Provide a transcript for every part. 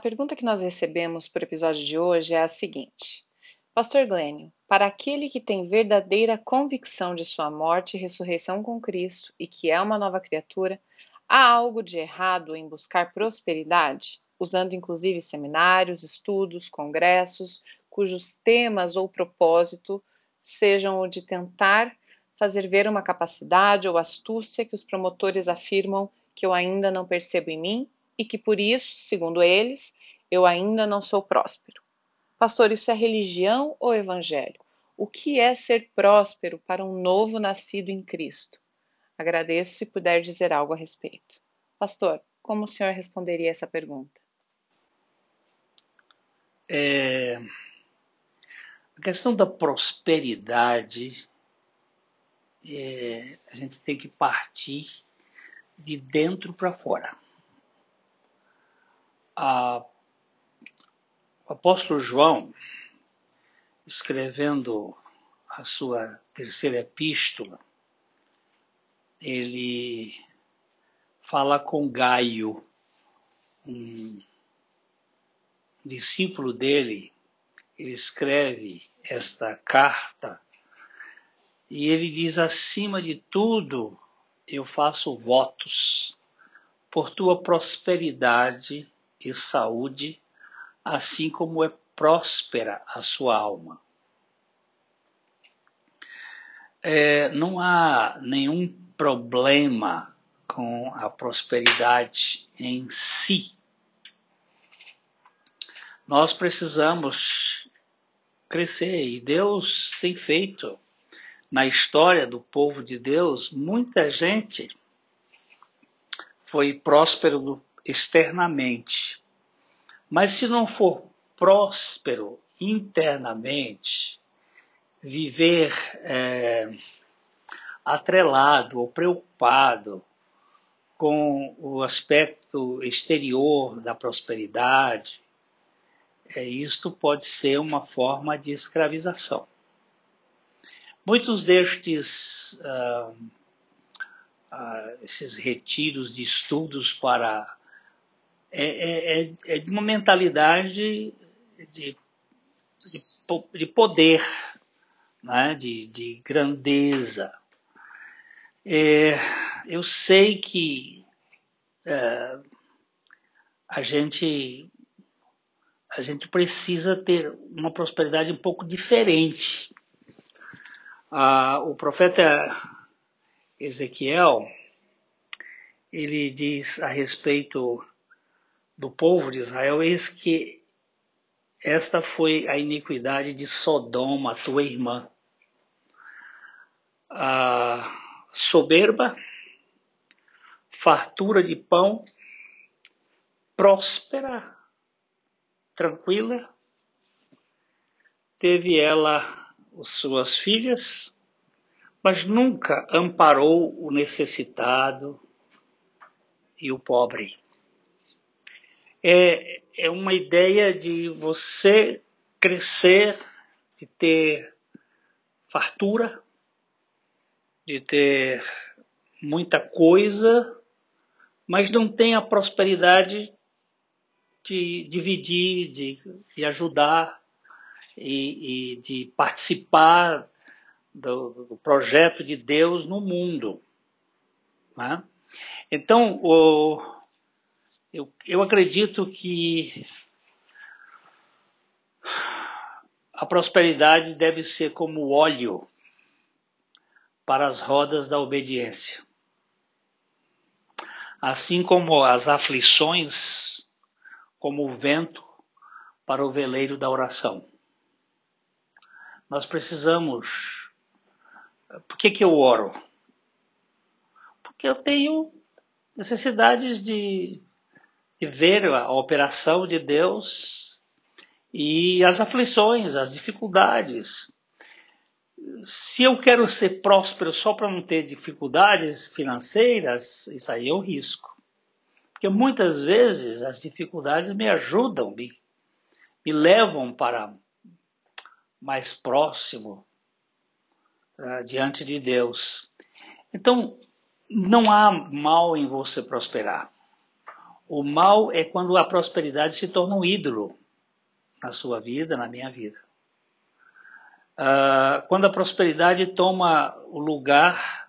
pergunta que nós recebemos para o episódio de hoje é a seguinte: Pastor Glênio, para aquele que tem verdadeira convicção de sua morte e ressurreição com Cristo e que é uma nova criatura, há algo de errado em buscar prosperidade, usando inclusive seminários, estudos, congressos, cujos temas ou propósito sejam o de tentar fazer ver uma capacidade ou astúcia que os promotores afirmam que eu ainda não percebo em mim e que por isso, segundo eles, eu ainda não sou próspero. Pastor, isso é religião ou evangelho? O que é ser próspero para um novo nascido em Cristo? Agradeço se puder dizer algo a respeito. Pastor, como o senhor responderia essa pergunta? É... A questão da prosperidade, é... a gente tem que partir de dentro para fora o apóstolo João, escrevendo a sua terceira epístola, ele fala com Gaio, um discípulo dele, ele escreve esta carta e ele diz: acima de tudo, eu faço votos por tua prosperidade e saúde, assim como é próspera a sua alma. É, não há nenhum problema com a prosperidade em si. Nós precisamos crescer e Deus tem feito na história do povo de Deus muita gente foi próspero externamente. Mas se não for próspero internamente, viver é, atrelado ou preocupado com o aspecto exterior da prosperidade, é, isto pode ser uma forma de escravização. Muitos destes uh, uh, esses retiros de estudos para é, é, é, é de uma mentalidade de, de, de poder, né? de, de grandeza. É, eu sei que é, a gente a gente precisa ter uma prosperidade um pouco diferente. Ah, o profeta Ezequiel ele diz a respeito do povo de Israel, eis que esta foi a iniquidade de Sodoma, tua irmã. A soberba, fartura de pão, próspera, tranquila, teve ela suas filhas, mas nunca amparou o necessitado e o pobre é, é uma ideia de você crescer, de ter fartura, de ter muita coisa, mas não tem a prosperidade de dividir, de, de ajudar e, e, de participar do, do, projeto de Deus no mundo. Né? Então, o, eu, eu acredito que a prosperidade deve ser como óleo para as rodas da obediência. Assim como as aflições, como o vento para o veleiro da oração. Nós precisamos. Por que, que eu oro? Porque eu tenho necessidades de de ver a operação de Deus e as aflições, as dificuldades. Se eu quero ser próspero só para não ter dificuldades financeiras, isso aí é um risco. Porque muitas vezes as dificuldades me ajudam, me, me levam para mais próximo uh, diante de Deus. Então, não há mal em você prosperar. O mal é quando a prosperidade se torna um ídolo na sua vida, na minha vida. Uh, quando a prosperidade toma o lugar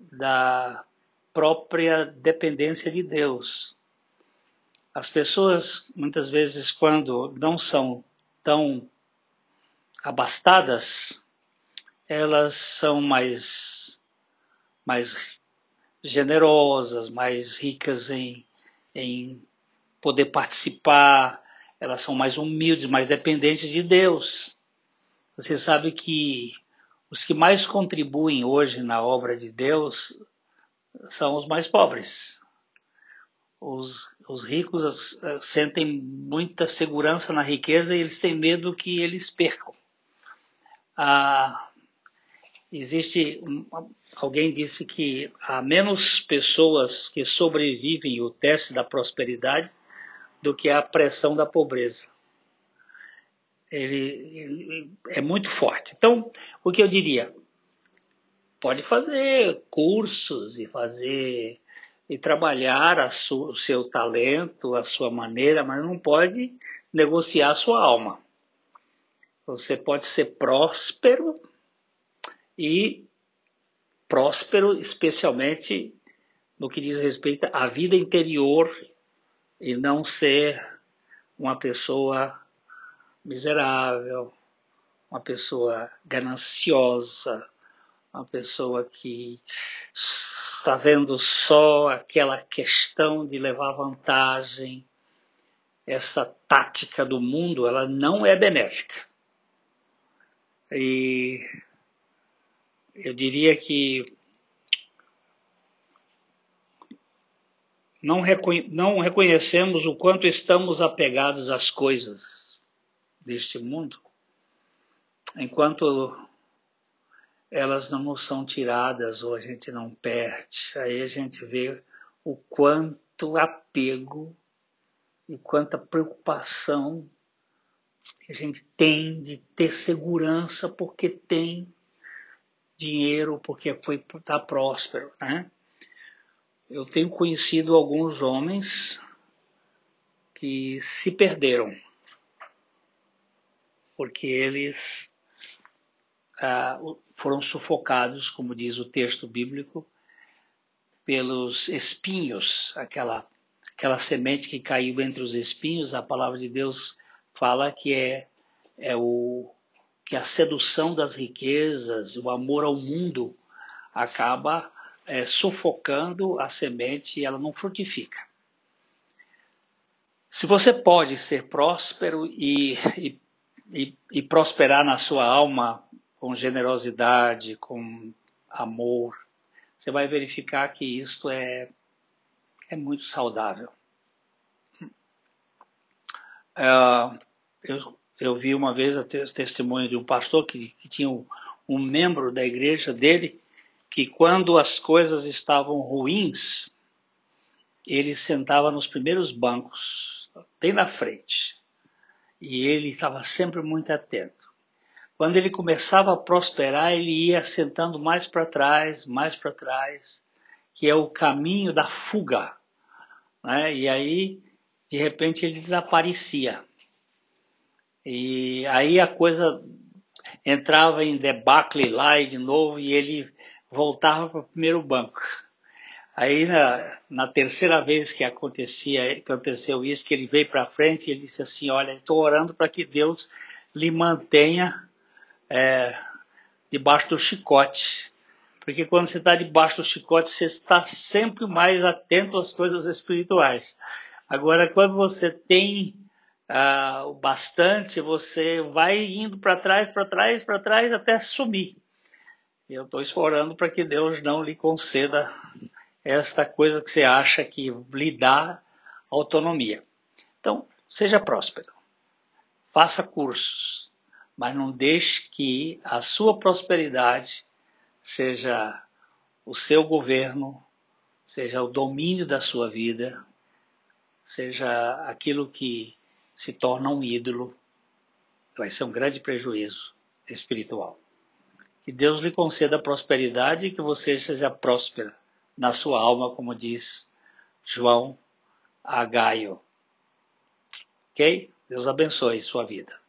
da própria dependência de Deus. As pessoas, muitas vezes, quando não são tão abastadas, elas são mais, mais generosas, mais ricas em, em poder participar, elas são mais humildes, mais dependentes de Deus. Você sabe que os que mais contribuem hoje na obra de Deus são os mais pobres. Os, os ricos uh, sentem muita segurança na riqueza e eles têm medo que eles percam. Ah, existe alguém disse que há menos pessoas que sobrevivem o teste da prosperidade do que a pressão da pobreza. Ele, ele, é muito forte. Então, o que eu diria? Pode fazer cursos e fazer e trabalhar su, o seu talento, a sua maneira, mas não pode negociar a sua alma. Você pode ser próspero e próspero especialmente no que diz respeito à vida interior e não ser uma pessoa miserável, uma pessoa gananciosa, uma pessoa que está vendo só aquela questão de levar vantagem. Essa tática do mundo, ela não é benéfica. E eu diria que não, reconhe não reconhecemos o quanto estamos apegados às coisas deste mundo, enquanto elas não nos são tiradas ou a gente não perde. Aí a gente vê o quanto apego e quanta preocupação que a gente tem de ter segurança porque tem dinheiro, porque foi tá próspero, né? Eu tenho conhecido alguns homens que se perderam porque eles ah, foram sufocados, como diz o texto bíblico, pelos espinhos, aquela aquela semente que caiu entre os espinhos. A palavra de Deus fala que é é o que a sedução das riquezas, o amor ao mundo acaba é, sufocando a semente e ela não frutifica. Se você pode ser próspero e, e, e, e prosperar na sua alma com generosidade, com amor, você vai verificar que isto é, é muito saudável. Uh, eu eu vi uma vez o testemunho de um pastor que, que tinha um, um membro da igreja dele que quando as coisas estavam ruins, ele sentava nos primeiros bancos, bem na frente. E ele estava sempre muito atento. Quando ele começava a prosperar, ele ia sentando mais para trás, mais para trás, que é o caminho da fuga. Né? E aí, de repente, ele desaparecia. E aí a coisa entrava em debacle lá e de novo e ele voltava para o primeiro banco. Aí na, na, terceira vez que acontecia, aconteceu isso, que ele veio para frente, ele disse assim, olha, estou orando para que Deus lhe mantenha é, debaixo do chicote. Porque quando você está debaixo do chicote, você está sempre mais atento às coisas espirituais. Agora, quando você tem uh, o bastante, você vai indo para trás, para trás, para trás até sumir. Eu estou explorando para que Deus não lhe conceda esta coisa que você acha que lhe dá autonomia. Então, seja próspero. Faça cursos, mas não deixe que a sua prosperidade seja o seu governo, seja o domínio da sua vida, seja aquilo que se torna um ídolo, vai ser um grande prejuízo espiritual. Que Deus lhe conceda prosperidade e que você seja próspera na sua alma, como diz João a Gaio. Ok? Deus abençoe sua vida.